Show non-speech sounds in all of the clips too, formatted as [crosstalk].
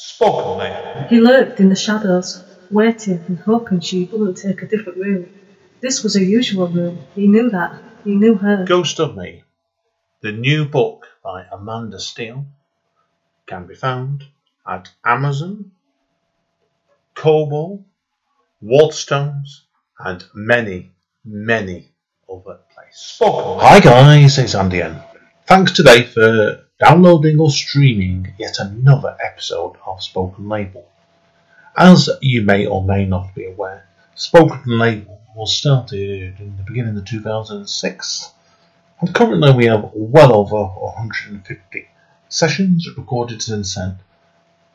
Spoken Label. He lurked in the shadows, waiting and hoping she wouldn't take a different route. This was her usual room. He knew that. He knew her. Ghost of Me. The new book by Amanda Steele can be found at Amazon, Kobo, Waterstones, and many, many other places. Spoken. Hi guys, it's Andy N. Thanks today for downloading or streaming yet another episode of Spoken Label. As you may or may not be aware, Spoken Label was started in the beginning of 2006 and currently we have well over 150 sessions recorded and sent.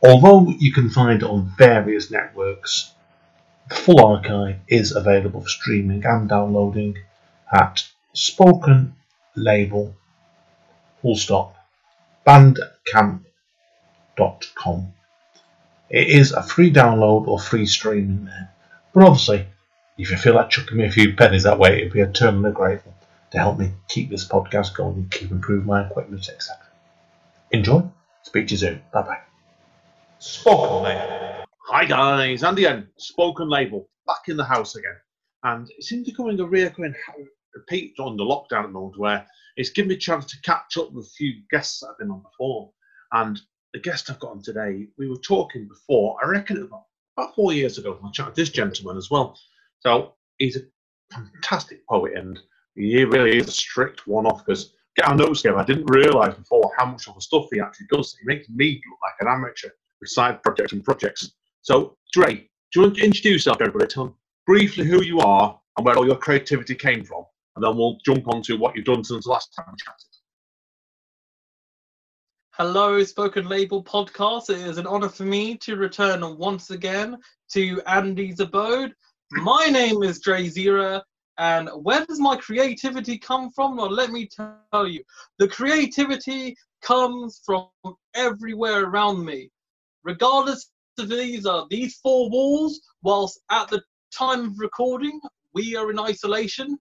Although you can find on various networks, the full archive is available for streaming and downloading at Spoken Label full stop bandcamp.com. It is a free download or free streaming there. But obviously, if you feel like chucking me a few pennies that way, it'd be a eternally grateful to help me keep this podcast going and keep improving my equipment, etc. Enjoy. Speak to you soon. Bye bye. Spoken Label. Hi guys, Andy N. Spoken Label back in the house again, and it seems becoming a recurring repeat on the lockdown mode where it's given me a chance to catch up with a few guests that I've been on before. And the guest I've got on today, we were talking before, I reckon about, about four years ago, I chatted this gentleman as well. So he's a fantastic poet and he really is a strict one off because get our notes together. I didn't realise before how much of the stuff he actually does. He makes me look like an amateur with side projects and projects. So, Dre, do you want to introduce yourself, everybody? Tell them briefly who you are and where all your creativity came from, and then we'll jump on to what you've done since the last time we chatted. Hello, Spoken Label podcast. It is an honor for me to return once again to Andy's abode. My name is Dre Zira, and where does my creativity come from? Well, let me tell you, the creativity comes from everywhere around me. Regardless of these are these four walls, whilst at the time of recording, we are in isolation.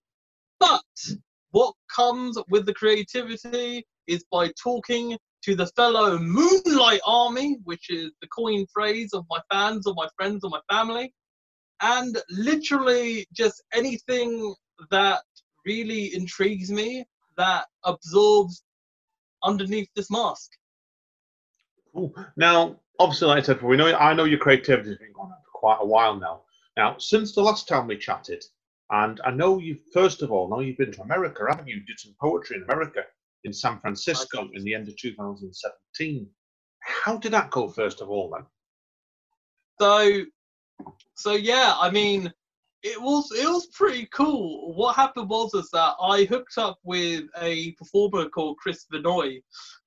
But what comes with the creativity is by talking to the fellow Moonlight Army, which is the coin phrase of my fans, or my friends, or my family and literally just anything that really intrigues me that absorbs underneath this mask. Now, obviously, like I said, before, we know I know your creativity has been going on for quite a while now. Now, since the last time we chatted, and I know you first of all, now you've been to America, haven't you? you did some poetry in America, in San Francisco, in the end of 2017. How did that go, first of all, then? So so yeah, I mean, it was it was pretty cool. What happened was is that I hooked up with a performer called Chris Vinoy,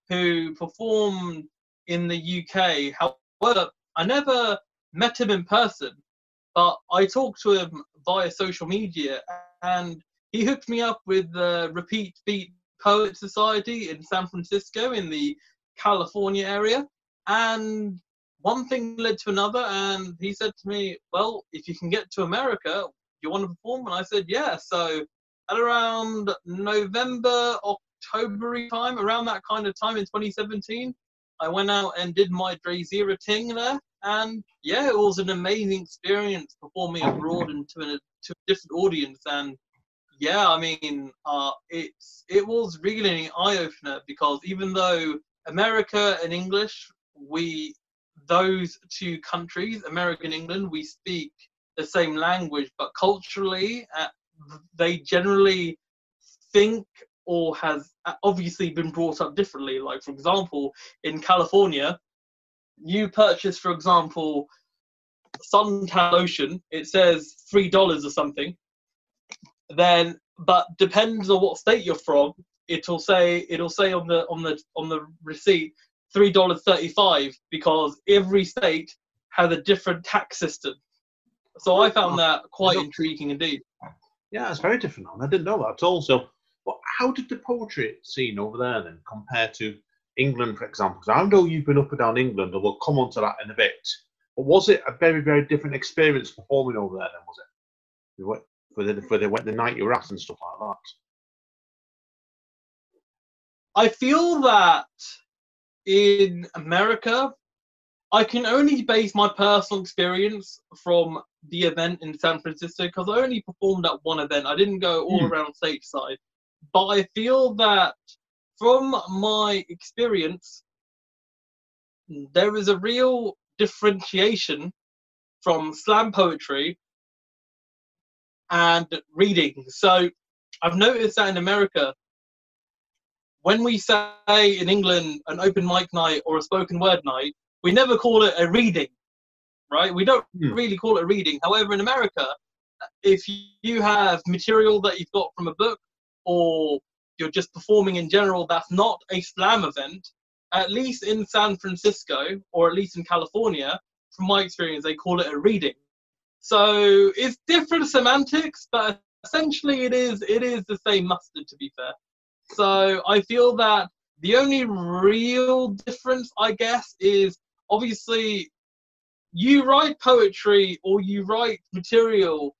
who performed in the UK. However, I never met him in person, but I talked to him via social media, and he hooked me up with the Repeat Beat Poet Society in San Francisco in the California area, and one thing led to another, and he said to me, "Well, if you can get to America, you want to perform?" And I said, "Yeah." So at around November, October time, around that kind of time in 2017, I went out and did my Dre Zira ting there, and yeah, it was an amazing experience performing abroad and to, a, to a different audience. And yeah, I mean, uh, it's it was really an eye opener because even though America and English, we those two countries, America and England, we speak the same language, but culturally, uh, they generally think or has obviously been brought up differently. Like, for example, in California, you purchase, for example, suntan lotion, it says $3 or something. Then, but depends on what state you're from, it'll say it'll say on the on the on the receipt three dollars thirty five because every state has a different tax system. So I found oh, that quite intriguing indeed. Yeah, it's very different. I didn't know that at all. So, well, how did the poetry scene over there then compare to England, for example? Because I know you've been up and down England, and we'll come on to that in a bit. But was it a very, very different experience performing over there then, was it? For the, for the, the night you were at and stuff like that? I feel that in America, I can only base my personal experience from the event in San Francisco because I only performed at one event. I didn't go all Hmm. around stateside. But I feel that from my experience, there is a real differentiation from slam poetry and reading. So I've noticed that in America, when we say in England an open mic night or a spoken word night, we never call it a reading, right? We don't Hmm. really call it a reading. However, in America, if you have material that you've got from a book or you're just performing in general that's not a slam event, at least in San Francisco or at least in California, from my experience, they call it a reading. So it's different semantics, but essentially it is it is the same mustard to be fair. So I feel that the only real difference, I guess, is obviously you write poetry or you write material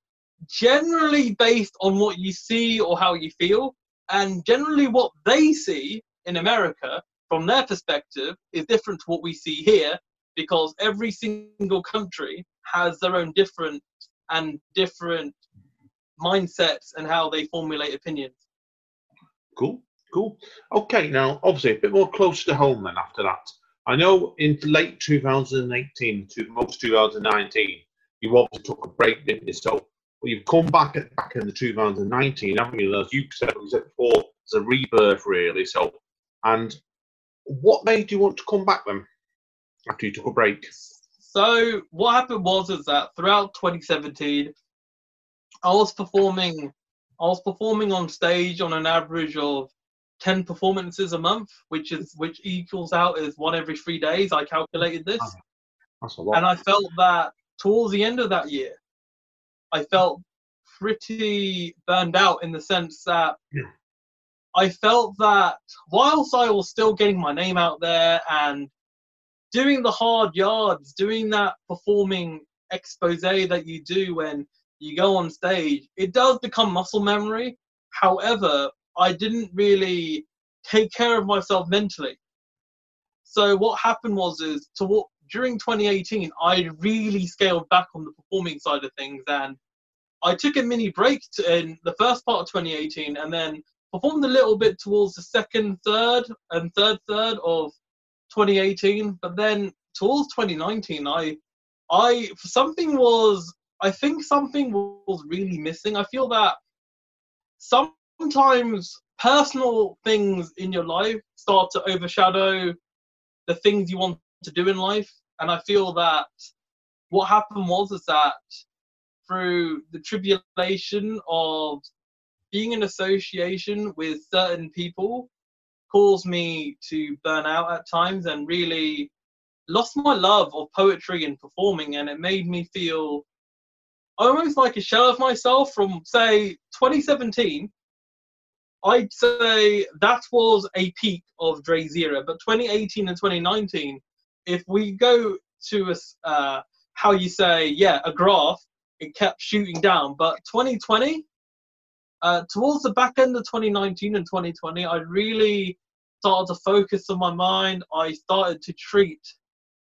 generally based on what you see or how you feel, and generally what they see in America from their perspective is different to what we see here because every single country has their own different and different mindsets and how they formulate opinions. Cool, cool. Okay, now obviously a bit more close to home then after that. I know in late 2018 to most 2019, you obviously took a break, didn't you? So well, you've come back at, back in the 2019, haven't you? As you said, you said before, it's a rebirth really. So, and what made you want to come back then after you took a break? So what happened was is that throughout 2017, I was performing, I was performing on stage on an average of 10 performances a month, which is which equals out is one every three days. I calculated this, That's a lot. and I felt that towards the end of that year, I felt pretty burned out in the sense that Yeah. I felt that whilst I was still getting my name out there and doing the hard yards, doing that performing expose that you do when you go on stage, it does become muscle memory. However, I didn't really take care of myself mentally. So what happened was is to what during 2018, I really scaled back on the performing side of things, and I took a mini break to, in the first part of 2018, and then performed a little bit towards the second, third, and third third of 2018. But then towards 2019, I, I something was, I think something was really missing. I feel that sometimes personal things in your life start to overshadow the things you want to do in life. And I feel that what happened was is that through the tribulation of being in association with certain people caused me to burn out at times and really lost my love of poetry and performing. And it made me feel almost like a shell of myself from say 2017 I'd say that was a peak of Dre Zira, but 2018 and 2019, if we go to a, uh, how you say, yeah, a graph, it kept shooting down. But 2020, uh, towards the back end of 2019 and 2020, I really started to focus on my mind. I started to treat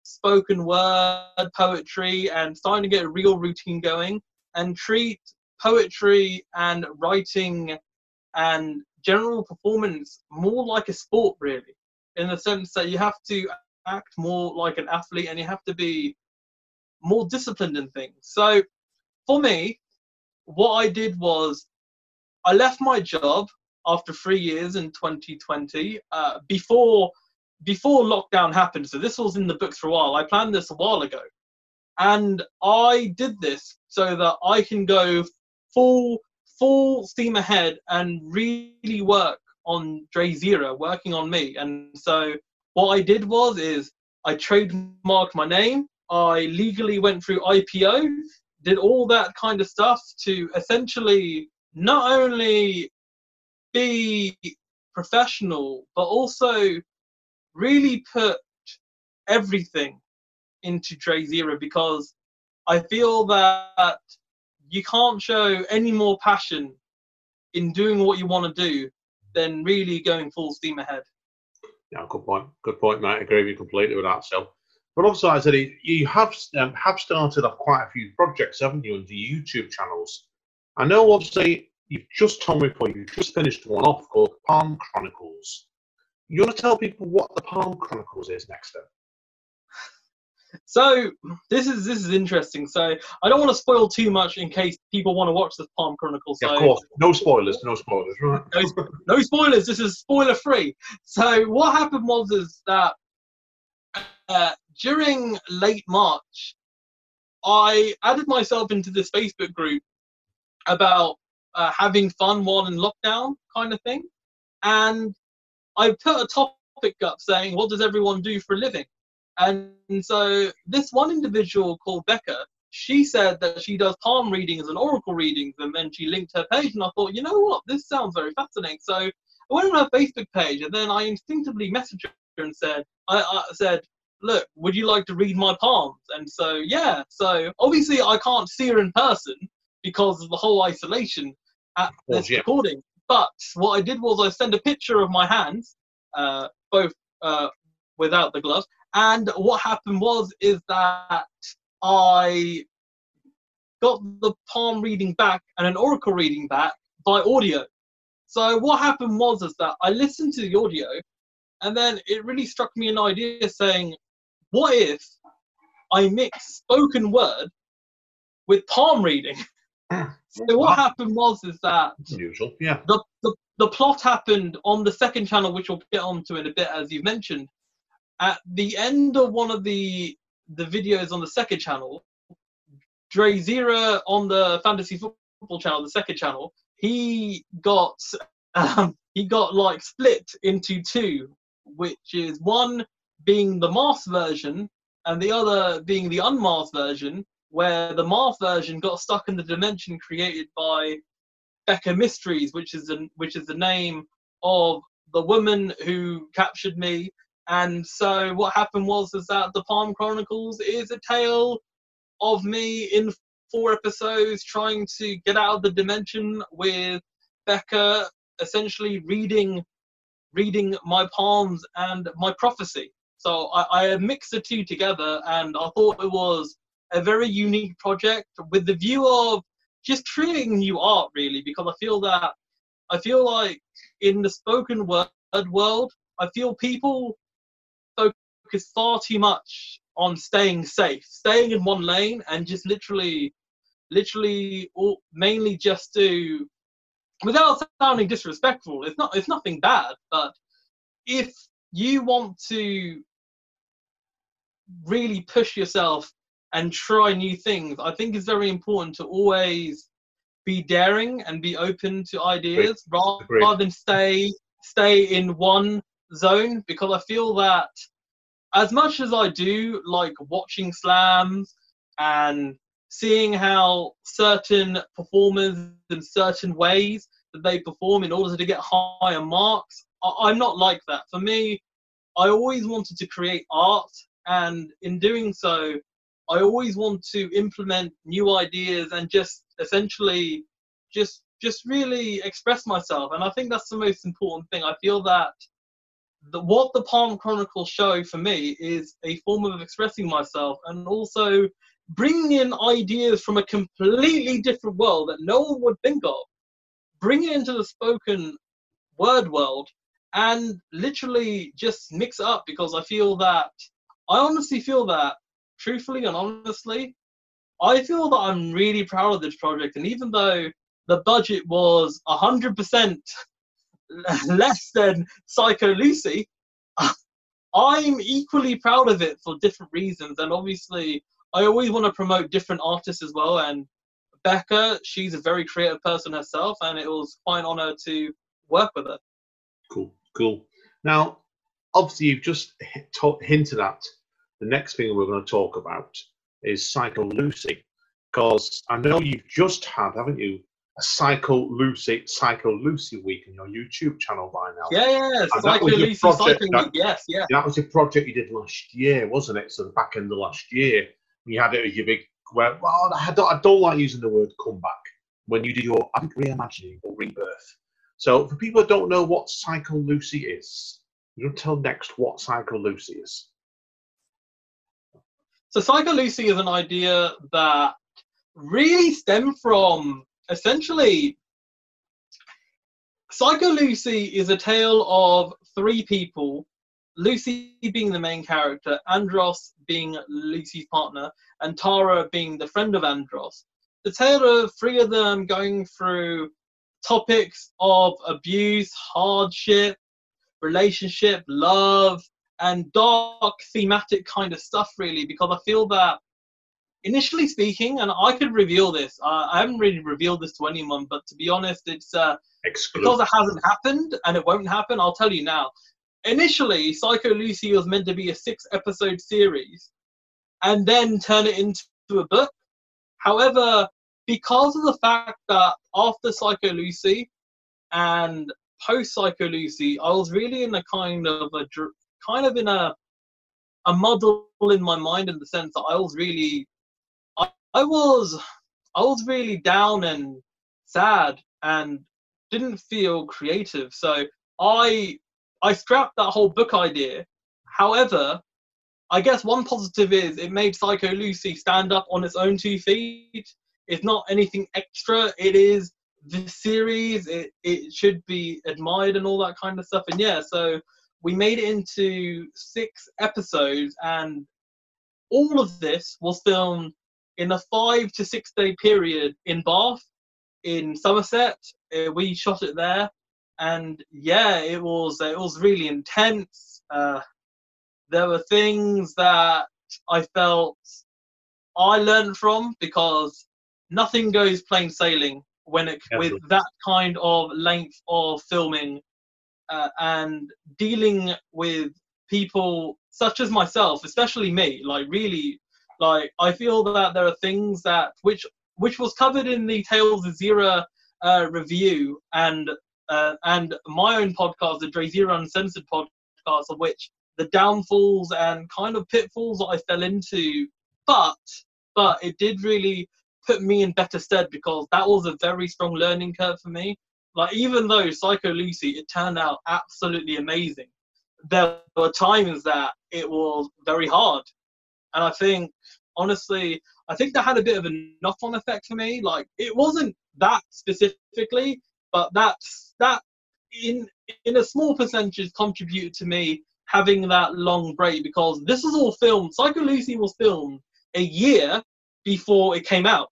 spoken word poetry and starting to get a real routine going and treat poetry and writing and general performance more like a sport really in the sense that you have to act more like an athlete and you have to be more disciplined in things. So for me what i did was i left my job after three years in 2020 uh, before before lockdown happened. So this was in the books for a while. I planned this a while ago. And i did this so that i can go full full steam ahead and really work on Dre Zira, working on me. And so what I did was is I trademarked my name. I legally went through IPO, did all that kind of stuff to essentially not only be professional, but also really put everything into Dre Zira because I feel that you can't show any more passion in doing what you want to do than really going full steam ahead. Yeah, good point. Good point, mate. I agree with you completely with that. So, But also, I said you have um, have started off quite a few projects, haven't you, your YouTube channels? I know, obviously, you've just told me before you just finished one off called Palm Chronicles. You want to tell people what the Palm Chronicles is next? Then? So this is this is interesting. So I don't want to spoil too much in case people want to watch this Palm Chronicle. So Yeah, of course, no spoilers, no spoilers, right? no, no spoilers. This is spoiler free. So what happened was is that uh, during late March, I added myself into this Facebook group about uh, having fun while in lockdown, kind of thing, and I put a topic up saying, "What does everyone do for a living?" And so this one individual called Becca, she said that she does palm readings and oracle readings, and then she linked her page, and I thought, you know what, this sounds very fascinating. So I went on her Facebook page, and then I instinctively messaged her and said, I, I said, look, would you like to read my palms? And so yeah, so obviously I can't see her in person because of the whole isolation at this yeah. recording. But what I did was I sent a picture of my hands, uh, both uh, without the gloves. And what happened was is that I got the palm reading back and an oracle reading back by audio. So what happened was is that I listened to the audio, and then it really struck me an idea saying, what if I mix spoken word with palm reading? [laughs] so hmm. what happened was is that Unusual, yeah. the, the, the plot happened on the second channel, which we'll get onto in a bit, as you've mentioned. At the end of one of the the videos on the second channel, Dre Zira on the Fantasy Football channel, the second channel, he got um, he got like split into two, which is one being the masked version and the other being the unmasked version, where the masked version got stuck in the dimension created by Becca Mysteries, which is the which is the name of the woman who captured me. And so what happened was is that the Palm Chronicles is a tale of me in four episodes trying to get out of the dimension with Becca essentially reading reading my palms and my prophecy. So I, I mixed the two together and I thought it was a very unique project with the view of just creating new art really because I feel that I feel like in the spoken word world I feel people focus far too much on staying safe, staying in one lane and just literally literally all, mainly just to without sounding disrespectful it's not it's nothing bad but if you want to really push yourself and try new things i think it's very important to always be daring and be open to ideas rather, Agreed. rather than stay stay in one zone because i feel that as much as i do like watching slams and seeing how certain performers in certain ways that they perform in order to get higher marks. I- I'm not like that. For me, I always wanted to create art, and in doing so, I always want to implement new ideas and just essentially just just really express myself. And I think that's the most important thing. I feel that the, what the Palm Chronicles show for me is a form of expressing myself and also bringing in ideas from a completely different world that no one would think of, bring it into the spoken word world, and literally just mix it up because I feel that, I honestly feel that, truthfully and honestly, I feel that I'm really proud of this project. And even though the budget was 100% [laughs] less than Psycho Lucy, [laughs] I'm equally proud of it for different reasons. And obviously, I always want to promote different artists as well. And Becca, she's a very creative person herself, and it was quite an honor to work with her. Cool, cool. Now, obviously, you've just hinted at the next thing we're going to talk about is Psycho Lucy, because I know you've just had, haven't you, a Psycho Lucy, Psycho Lucy week on your YouTube channel by now. Yeah, yeah, that Psycho Lucy, project Psycho that- Week, yes, yeah. That was a project you did last year, wasn't it? So the back end of last year, you had it with your big. Well, I don't, I don't like using the word comeback when you do your I think reimagining or rebirth. So for people that don't know what Psycho Lucy is, to tell next what Psycho Lucy is. So Psycho Lucy is an idea that really stemmed from essentially Psycho Lucy is a tale of three people, Lucy being the main character, Andros being Lucy's partner, and Tara being the friend of Andros. The tale of three of them going through topics of abuse, hardship, relationship, love, and dark thematic kind of stuff, really, because I feel that initially speaking, and I could reveal this, uh, I haven't really revealed this to anyone, but to be honest, it's uh, because it hasn't happened and it won't happen. I'll tell you now. Initially, Psycho Lucy was meant to be a six episode series and then turn it into a book. However, because of the fact that after Psycho Lucy and post Psycho Lucy, I was really in a kind of a kind of in a a muddle in my mind in the sense that I was really I, was I was really down and sad and didn't feel creative. So I I scrapped that whole book idea. However, I guess one positive is it made Psycho Lucy stand up on its own two feet. It's not anything extra. It is the series. It it should be admired and all that kind of stuff. And yeah, so we made it into six episodes, and all of this was filmed in a five to six day period in Bath, in Somerset. Uh, we shot it there, and yeah, it was it was really intense. Uh, there were things that I felt I learned from because nothing goes plain sailing when it with that kind of length of filming uh, and dealing with people such as myself, especially me. Like really, like I feel that there are things that which which was covered in the Tales of Zira uh, review and uh, and my own podcast, the Dre Zira Uncensored podcast, of which the downfalls and kind of pitfalls that I fell into, but but it did really put me in better stead because that was a very strong learning curve for me. Like even though Psycho Lucy, it turned out absolutely amazing. There were times that it was very hard, and I think honestly, I think that had a bit of a knock-on effect for me. Like it wasn't that specifically, but that's that in in a small percentage contributed to me having that long break because this was all filmed. Psycho Lucy was filmed a year before it came out.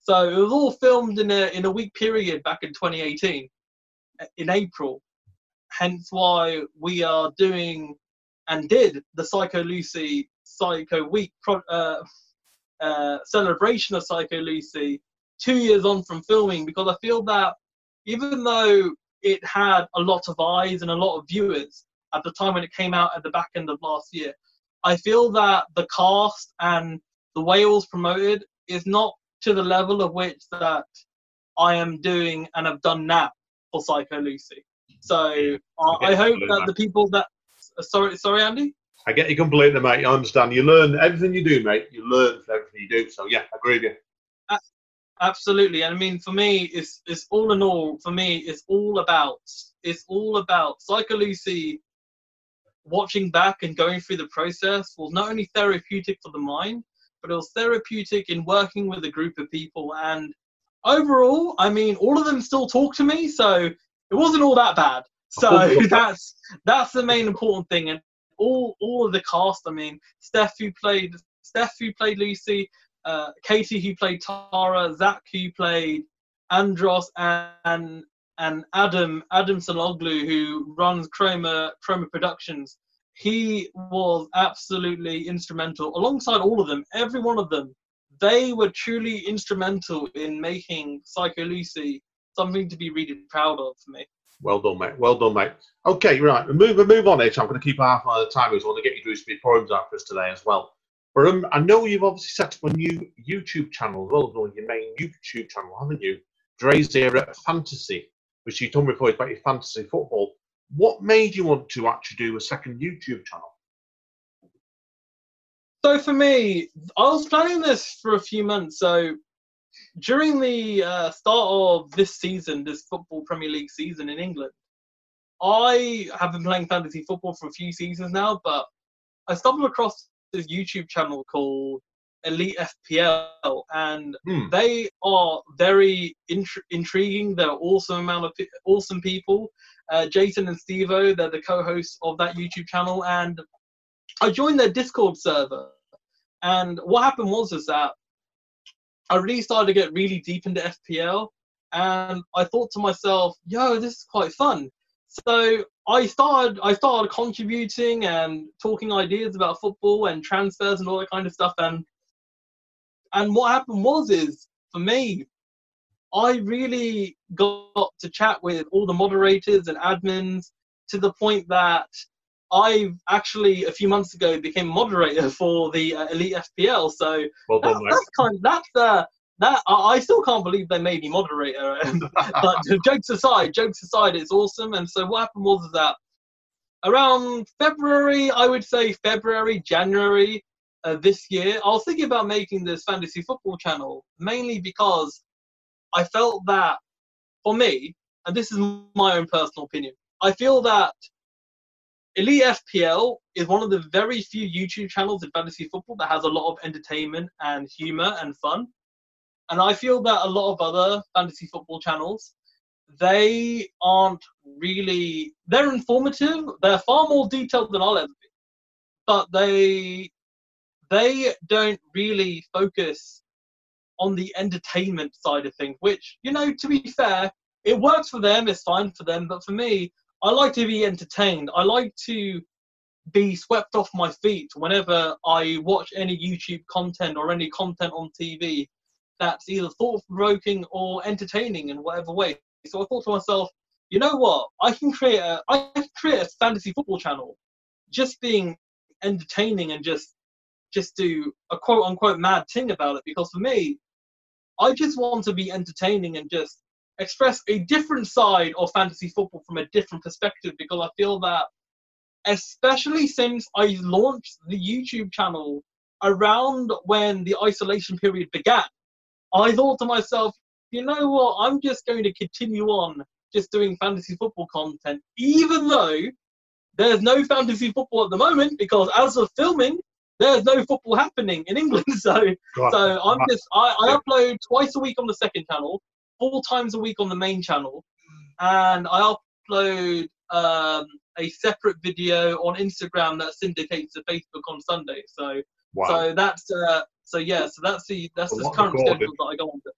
So it was all filmed in a in a week period back in 2018, in April. Hence why we are doing and did the Psycho Lucy Psycho Week uh, uh, celebration of Psycho Lucy two years on from filming because I feel that even though it had a lot of eyes and a lot of viewers at the time when it came out at the back end of last year, I feel that the cast and the way it was promoted is not to the level of which that I am doing and have done now for Psycho Lucy. So uh, I hope that the people that uh, sorry sorry Andy. I get you completely, mate. I understand. You learn everything you do, mate. You learn from everything you do. So yeah, I agree with you. Absolutely, and I mean for me, it's it's all in all. For me, it's all about it's all about Psycho Lucy. Watching back and going through the process was not only therapeutic for the mind, but it was therapeutic in working with a group of people. And overall, I mean, all of them still talk to me, so it wasn't all that bad. So [laughs] [laughs] that's that's the main important thing. And all all of the cast, I mean, Steph who played Steph who played Lucy, uh, Katie who played Tara, Zach who played Andros, and and Adam Adam Saloglu who runs Chroma Chroma Productions. He was absolutely instrumental. Alongside all of them every one of them they were truly instrumental in making psycho lucy something to be really proud of for me well done mate. Well done mate. Okay right. We move we move on here so i'm going to keep half of the time i want to get you through some poems out for us today as well. But um, i know you've obviously set up a new youtube channel as well as your main youtube channel haven't you? Dre Zira Fantasy, which you told me before. Is about your fantasy football. What made you want to actually do a second YouTube channel? So for me, I was planning this for a few months. So during the uh, start of this season, this football Premier League season in England, I have been playing fantasy football for a few seasons now, but I stumbled across this YouTube channel called Elite FPL, and Hmm. they are very intri- intriguing. They're awesome amount of pe- awesome people. Uh, Jason and Stevo, they're the co-hosts of that YouTube channel, and I joined their Discord server. And what happened was is that I really started to get really deep into FPL, and I thought to myself, "Yo, this is quite fun." So I started I started contributing and talking ideas about football and transfers and all that kind of stuff. And and what happened was is for me, I really got to chat with all the moderators and admins to the point that I actually a few months ago became moderator [laughs] for the uh, Elite FPL. So Well that's, done, mate. that's kind that's uh, that I, I still can't believe they made me moderator. [laughs] but [laughs] jokes aside, jokes aside, it's awesome. And so what happened was that around February, I would say February, January uh, this year, I was thinking about making this fantasy football channel mainly because I felt that for me, and this is my own personal opinion, I feel that Elite FPL is one of the very few YouTube channels in fantasy football that has a lot of entertainment and humor and fun. And I feel that a lot of other fantasy football channels, they aren't really they're informative, they're far more detailed than I'll ever be. But they they don't really focus on the entertainment side of things, which, you know, to be fair, it works for them, it's fine for them, but for me, I like to be entertained. I like to be swept off my feet whenever I watch any YouTube content or any content on TV that's either thought provoking or entertaining in whatever way. So I thought to myself, you know what? I can create a I can create a fantasy football channel just being entertaining and just just do a quote unquote mad thing about it because for me, I just want to be entertaining and just express a different side of fantasy football from a different perspective because I feel that especially since I launched the YouTube channel around when the isolation period began, I thought to myself, you know what, I'm just going to continue on just doing fantasy football content, even though there's no fantasy football at the moment because as of filming, there's no football happening in England. [laughs] So Right. so I'm Right. just I, I upload twice a week on the second channel, four times a week on the main channel, and I upload um, a separate video on Instagram that syndicates to Facebook on Sunday. So wow. so that's uh, so yeah, so that's the that's the current recording. schedule that I go on. To.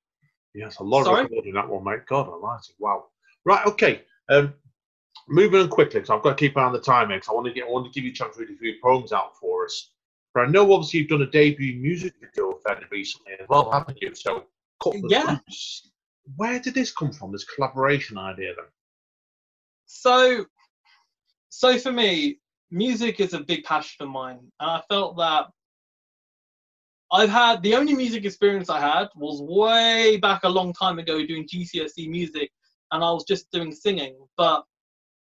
Yes, a lot Sorry? of recording that one, mate. God almighty. Wow. Right, okay. Um, moving on quickly, because I've got to keep an eye on the timing, because I want to get I want to give you a chance to read a few poems out for us. But I know obviously you've done a debut music video fairly recently as well, haven't you? So cut Yeah. loose. Where did this come from, this collaboration idea then? So so for me, music is a big passion of mine, and I felt that I've had the only music experience I had was way back a long time ago doing GCSE music, and I was just doing singing. But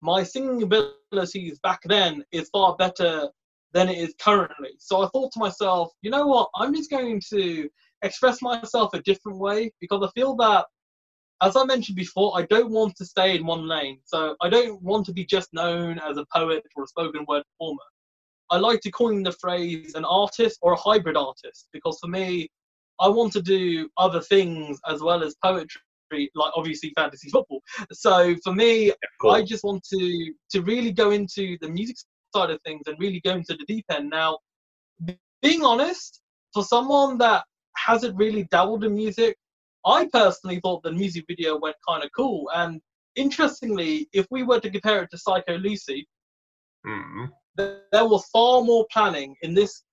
my singing abilities back then is far better than it is currently. So I thought to myself, you know what? I'm just going to express myself a different way because I feel that, as I mentioned before, I don't want to stay in one lane. So I don't want to be just known as a poet or a spoken word performer. I like to coin the phrase an artist or a hybrid artist because for me, I want to do other things as well as poetry, like obviously fantasy football. So for me, I just want to to really go into the music side of things and really go into the deep end. Now, being honest, for someone that hasn't really dabbled in music, I personally thought the music video went kind of cool. And interestingly, if we were to compare it to Psycho Lucy, Mm. th- there was far more planning in this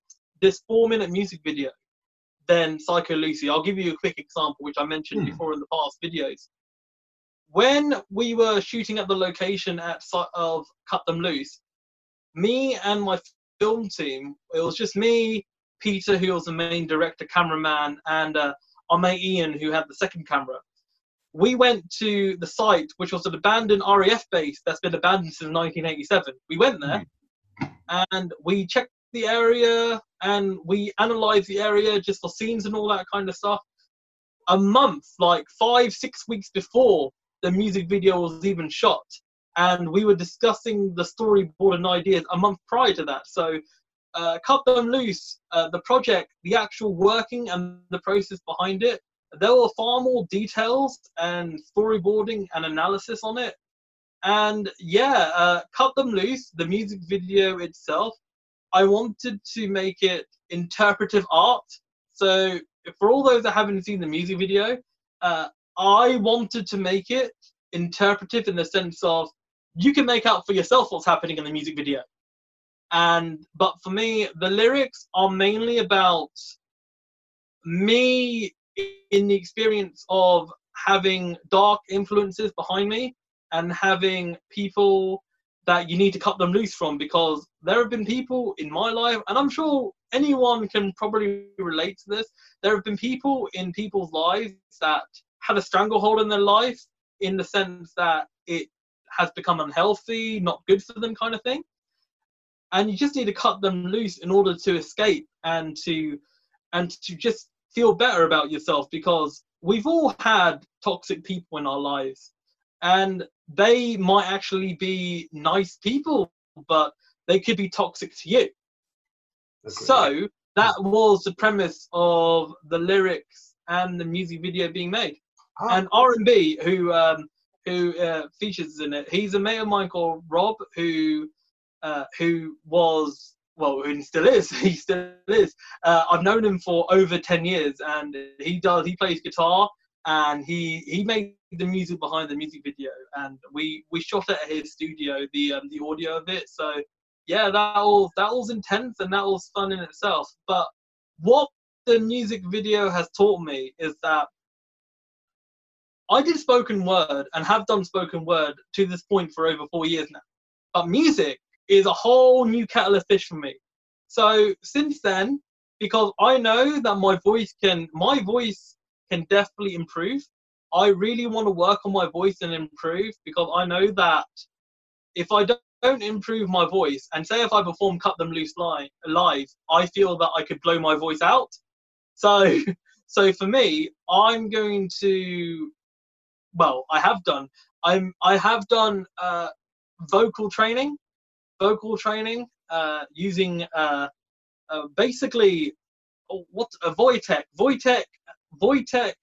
this four minute music video than Psycho Lucy. I'll give you a quick example, which I mentioned Hmm. before in the past videos. When we were shooting at the location at of Cut Them Loose, me and my film team, it was just me, Peter, who was the main director, cameraman, and uh, our mate Ian, who had the second camera. We went to the site, which was an abandoned RAF base that's been abandoned since 1987. We went there hmm. and we checked the area and we analyzed the area just for scenes and all that kind of stuff. A month, like five, six weeks before the music video was even shot, and we were discussing the storyboard and ideas a month prior to that. So uh, Cut Them Loose, uh, the project, the actual working and the process behind it, there were far more details and storyboarding and analysis on it. And yeah, uh, Cut Them Loose, the music video itself, I wanted to make it interpretive art. So for all those that haven't seen the music video, uh, I wanted to make it interpretive in the sense of you can make out for yourself what's happening in the music video. And but for me, the lyrics are mainly about me in the experience of having dark influences behind me and having people that you need to cut them loose from because there have been people in my life, and I'm sure anyone can probably relate to this. There have been people in people's lives that had a stranglehold in their life in the sense that it has become unhealthy, not good for them, kind of thing. And you just need to cut them loose in order to escape and to and to just feel better about yourself because we've all had toxic people in our lives and they might actually be nice people, but they could be toxic to you. So that was the premise of the lyrics and the music video being made. Ah. And R&B, who um, who uh, features in it, he's a mate of mine called Rob, who uh, who was well, who still is. [laughs] He still is. Uh, I've known him for over ten years, and he does. He plays guitar, and he he made the music behind the music video, and we we shot it at his studio, the um, the audio of it. So yeah, that was that was intense and that was fun in itself. But what the music video has taught me is that I did spoken word and have done spoken word to this point for over four years now. But music is a whole new kettle of fish for me. So since then, because I know that my voice can my voice can definitely improve. I really want to work on my voice and improve because I know that if I don't improve my voice, and say if I perform Cut Them Loose live, I feel that I could blow my voice out. So, [laughs] so for me, I'm going to, well, I have done, I'm, I have done uh, vocal training, vocal training uh, using uh, uh, basically what a Voitech, Voitech, Voitech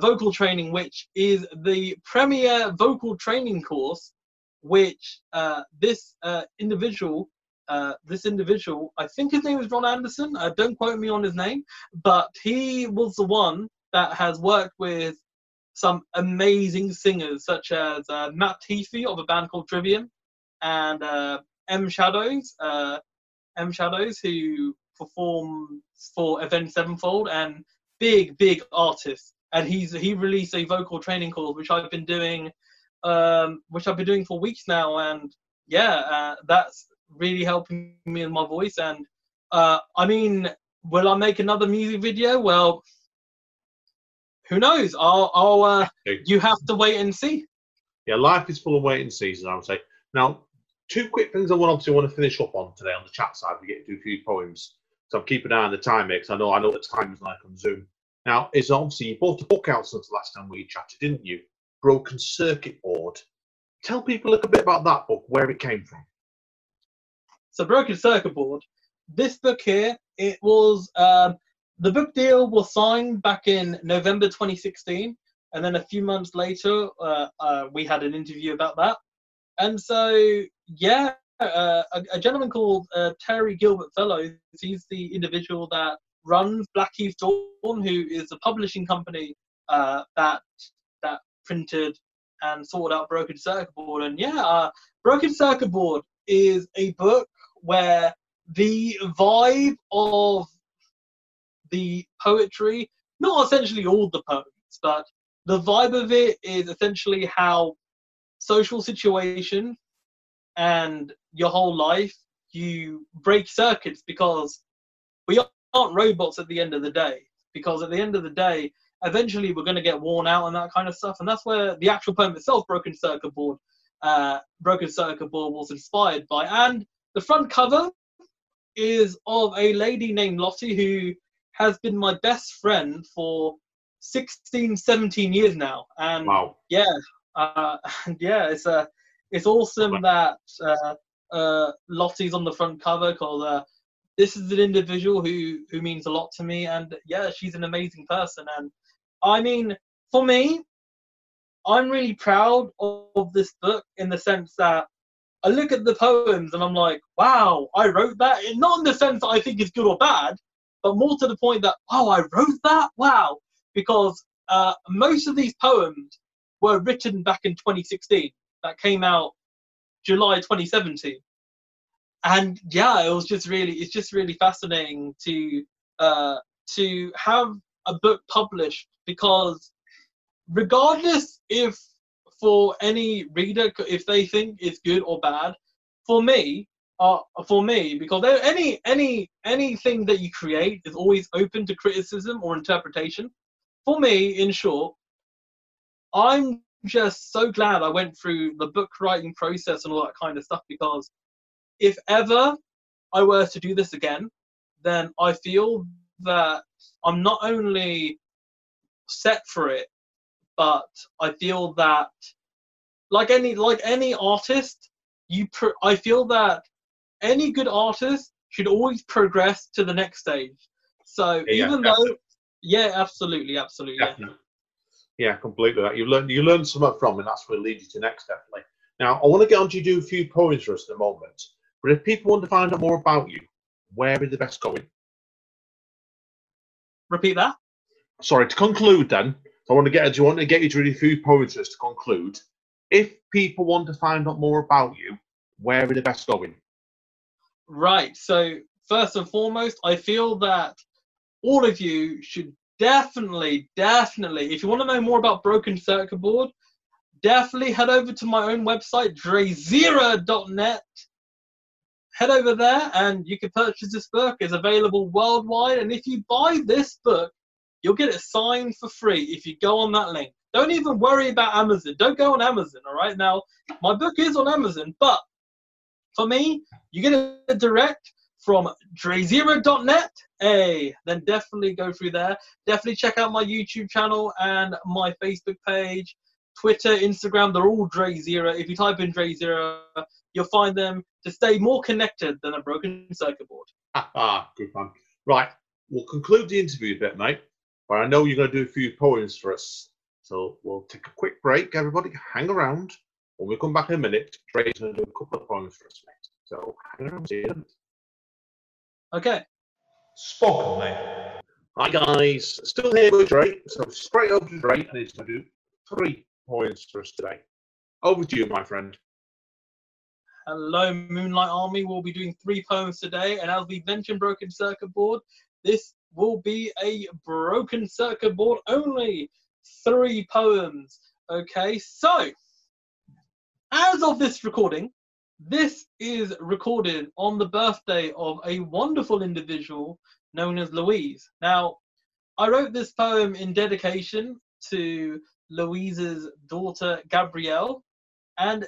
vocal training, which is the premier vocal training course, which uh, this uh, individual, uh, this individual, I think his name is Ron Anderson. Don't quote me on his name, but he was the one that has worked with some amazing singers such as Matt Heafy of a band called Trivium and uh, M Shadows, uh, M Shadows who perform for Avenged Sevenfold and big big artists and he's he released a vocal training course which I've been doing, um, which I've been doing for weeks now, and yeah, uh, that's really helping me in my voice. And uh, I mean, will I make another music video? Well, who knows? I'll, I'll uh, you have to wait and see. Yeah, life is full of wait waiting seasons, I would say. Now, two quick things I want obviously want to finish up on today on the chat side. We get to do a few poems. So I'm keeping an eye on the time because I know I know the time is like on Zoom. Now, it's obviously you bought a book out since the last time we chatted, didn't you? Broken Circuit Board. Tell people a little bit about that book, where it came from. So, Broken Circuit Board. This book here, it was um, the book deal was signed back in November 2016, and then a few months later, uh, uh, we had an interview about that. And so, yeah, uh, a, a, gentleman called uh, Terry Gilbert Fellows, he's the individual that runs Blackheath Dawn, who is a publishing company uh, that that printed and sorted out Broken Circuit Board. And yeah, uh, Broken Circuit Board is a book where the vibe of the poetry, not essentially all the poems, but the vibe of it is essentially how social situation and your whole life you break circuits because we aren't robots at the end of the day. Because at the end of the day eventually we're going to get worn out and that kind of stuff and that's where the actual poem itself broken circuit board uh, broken circuit board was inspired by. And the front cover is of a lady named lottie who has been my best friend for 16 17 years now. And wow. yeah uh, [laughs] yeah it's a it's awesome that uh, uh, Lottie's on the front cover because uh, this is an individual who who means a lot to me, and yeah, she's an amazing person. And I mean, for me, I'm really proud of this book in the sense that I look at the poems and I'm like, wow, I wrote that. And Not in the sense that I think it's good or bad, but more to the point that, oh, I wrote that? Wow. Because uh, most of these poems were written back in 2016. That came out July 2017. And yeah, it was just really, it's just really fascinating to uh, to have a book published because regardless if for any reader if they think it's good or bad for me uh, for me because any any anything that you create is always open to criticism or interpretation for me in short i'm just so glad i went through the book writing process and all that kind of stuff because if ever i were to do this again then i feel that i'm not only set for it but I feel that like any like any artist, you pro- I feel that any good artist should always progress to the next stage. So Yeah, even though, yeah, absolutely, absolutely, yeah. Yeah, completely. That you learn you learn something from, and that's where it leads you to next, definitely. Now, I want to get on to you do a few poems for us in a moment. But if people want to find out more about you, where is the best going? Repeat that. Sorry, to conclude then, I want to get do you want to get you to read a few poems for us to conclude. If people want to find out more about you, where are the best going? Right. So first and foremost, I feel that all of you should definitely, definitely, if you want to know more about Broken Circuit Board, definitely head over to my own website, drezira.net. Head over there and you can purchase this book. It's available worldwide. And if you buy this book, you'll get it signed for free if you go on that link. Don't even worry about Amazon. Don't go on Amazon, all right? Now, my book is on Amazon, but for me, you get it direct from drezira.net. Hey, then definitely go through there. Definitely check out my YouTube channel and my Facebook page, Twitter, Instagram. They're all Dre Zira. If you type in Dre Zira, you'll find them to stay more connected than a broken circuit board. ah, [laughs] good man. Right, we'll conclude the interview a bit, mate. But I know you're going to do a few poems for us. So we'll take a quick break. Everybody, hang around. When we come back in a minute, Dre's going to do a couple of poems for us, mate. So hang around. See you. Okay. Spoken, mate. Hi, guys. Still here with Dre. So straight over to Dre, and he's going to do three poems for us today. Over to you, my friend. Hello, Moonlight Army. We'll be doing three poems today, and as we mentioned, Broken Circuit Board, this will be a Broken Circuit Board only. Three poems. Okay, so as of this recording, this is recorded on the birthday of a wonderful individual known as Louise. Now, I wrote this poem in dedication to Louise's daughter Gabrielle, and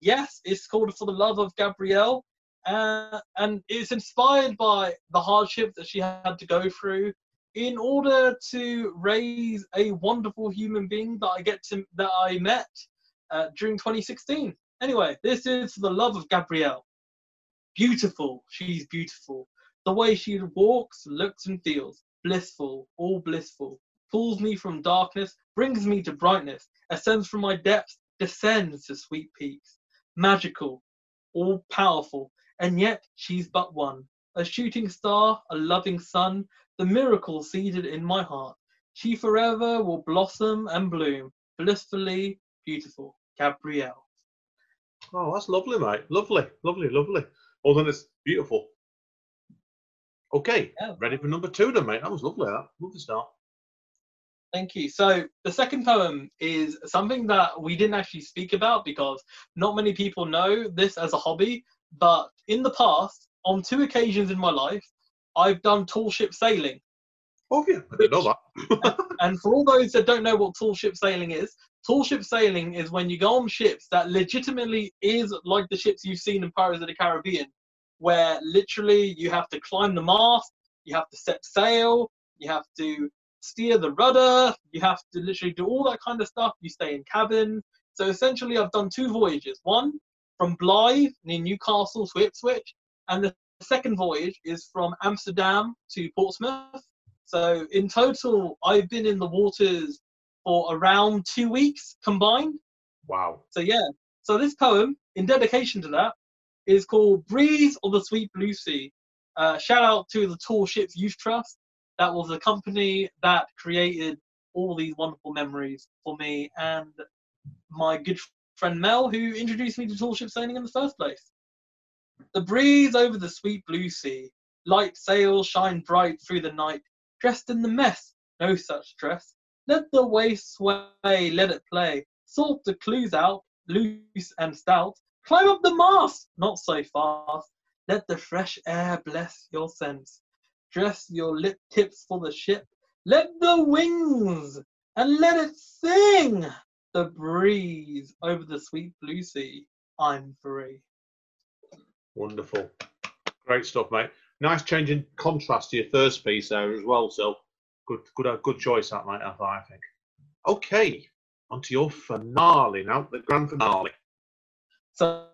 yes, it's called For the Love of Gabrielle. Uh, and it's inspired by the hardship that she had to go through in order to raise a wonderful human being that I get to that I met uh, during 2016. Anyway, this is For the Love of Gabrielle. Beautiful, she's beautiful. The way she walks, looks, and feels blissful, all blissful. Pulls me from darkness, brings me to brightness, ascends from my depths, descends to sweet peaks magical, all powerful, and yet she's but one. A shooting star, a loving sun, the miracle seeded in my heart. She forever will blossom and bloom, blissfully beautiful. Gabrielle. Oh, that's lovely, mate. Lovely, lovely, lovely. Oh, then it's beautiful. Okay, Yeah. ready for number two, then, mate. That was lovely. That lovely start. Thank you. So the second poem is something that we didn't actually speak about because not many people know this as a hobby. But in the past, on two occasions in my life, I've done tall ship sailing. Oh, yeah, I didn't know that. [laughs] And for all those that don't know what tall ship sailing is, tall ship sailing is when you go on ships that legitimately is like the ships you've seen in Pirates of the Caribbean, where literally you have to climb the mast, you have to set sail, you have to steer the rudder, you have to literally do all that kind of stuff. You stay in cabin. So essentially, I've done two voyages. One from Blyth near Newcastle to Ipswich, and the second voyage is from Amsterdam to Portsmouth. So in total, I've been in the waters for around two weeks combined. Wow. So yeah. So this poem, in dedication to that, is called "Breeze of the Sweet Blue Sea." Uh, shout out to the Tall Ships Youth Trust. That was the company that created all these wonderful memories for me and my good friend Mel, who introduced me to tall ship sailing in the first place. The breeze over the sweet blue sea, light sails shine bright through the night, dressed in the mess, no such dress. Let the wave sway, let it play, sort the clues out, loose and stout. Climb up the mast, not so fast. Let the fresh air bless your sense. Dress your lip tips for the ship. Let the wings and let it sing. The breeze over the sweet blue sea. I'm free. Wonderful. Great stuff, mate. Nice change in contrast to your first piece there as well. So good, good, uh, good choice that, mate. I think. Okay, on to your finale now, the grand finale. So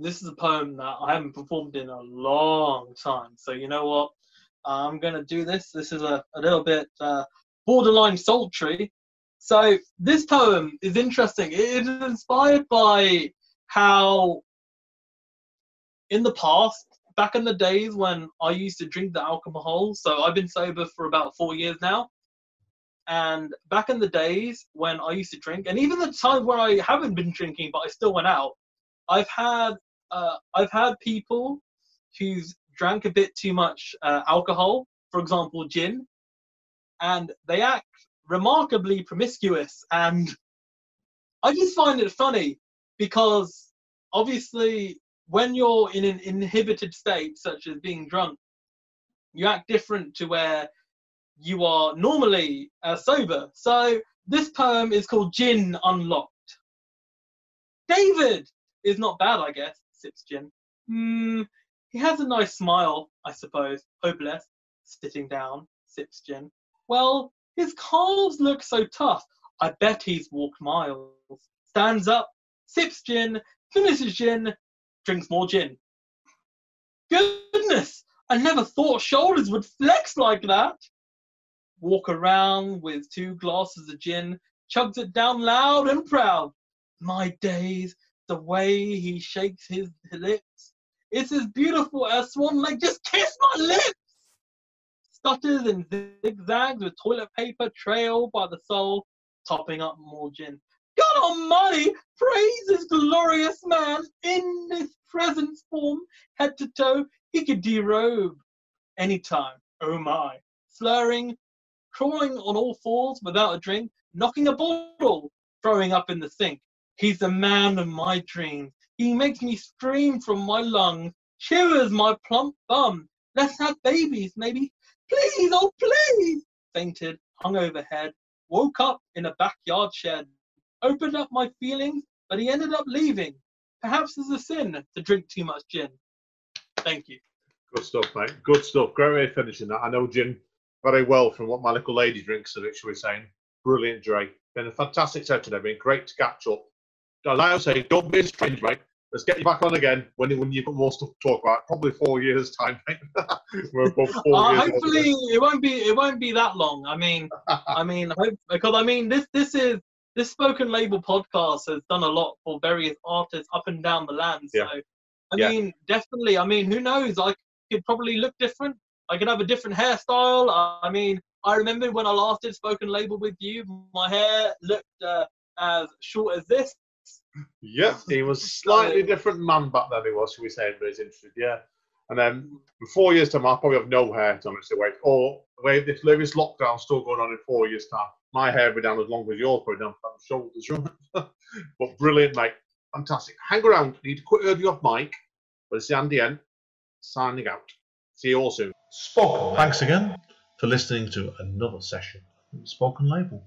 this is a poem that I haven't performed in a long time. So you know what? I'm gonna do this. This is a, a little bit uh, borderline sultry. So this poem is interesting. It is inspired by how in the past, back in the days when I used to drink the alcohol, so I've been sober for about four years now. And back in the days when I used to drink, and even the times where I haven't been drinking but I still went out, I've had uh, I've had people who've drank a bit too much uh, alcohol, for example, gin, and they act remarkably promiscuous. And I just find it funny because obviously when you're in an inhibited state, such as being drunk, you act different to where you are normally uh, sober. So this poem is called Gin Unlocked. David is not bad, I guess, sips gin. Hmm, he has a nice smile, I suppose. Hopeless, sitting down, sips gin. Well, his calves look so tough. I bet he's walked miles. Stands up, sips gin, finishes gin, drinks more gin. Goodness, I never thought shoulders would flex like that. Walk around with two glasses of gin, chugs it down loud and proud. My days, the way he shakes his lips. It's as beautiful as swan lake. Just kiss my lips! Stutters and zigzags with toilet paper trail by the soul, topping up more gin. God Almighty, praise His glorious man in this present form, head to toe. He could derobe anytime. Oh my! Slurring, crawling on all fours without a drink, knocking a bottle, throwing up in the sink. He's the man of my dreams. He makes me scream from my lungs, shivers my plump bum. Let's have babies, maybe. Please, oh please! Fainted, hung overhead, woke up in a backyard shed opened up my feelings, but he ended up leaving. Perhaps it's a sin to drink too much gin. Thank you. Good stuff, mate. Good stuff. Great way of finishing that. I know gin very well from what my little lady drinks of it, shall we say. Brilliant, Dre. Been a fantastic set today. Been great to catch up. Like I say, don't be strange, mate. Let's get you back on again when, when you've got more stuff to talk about. Probably four years time, mate. [laughs] We're four uh, years hopefully, it won't be it won't be that long. I mean, I mean, because I mean, this this is this spoken label podcast has done a lot for various artists up and down the land. So, yeah. I yeah. mean, definitely. I mean, who knows? I could probably look different. I could have a different hairstyle. I mean, I remember when I last did spoken label with you, my hair looked uh, as short as this. Yeah, he was [laughs] slightly different man back then. He was, should we say, but he's interested. Yeah. And then in four years' time, I'll probably have no hair to honestly wait. Or wait, this lockdown still going on in four years' time, my hair will be down as long as yours, probably down shoulders, [laughs] but brilliant, mate. Fantastic. Hang around. Need to quick over off mic. But it's Andy N signing out. See you all soon. Spoken. Thanks again for listening to another session of Spoken Label.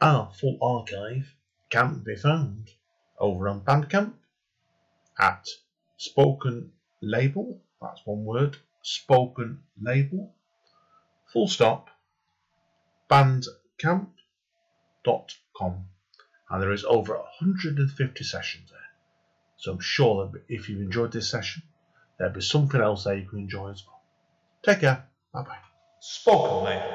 Our full archive can be found over on Bandcamp at Spoken Label. That's one word. Spoken Label. Full stop. Bandcamp.com. And there is over 150 sessions there. So I'm sure that if you've enjoyed this session, there'll be something else there you can enjoy as well. Take care. Bye bye. Spoken, mate.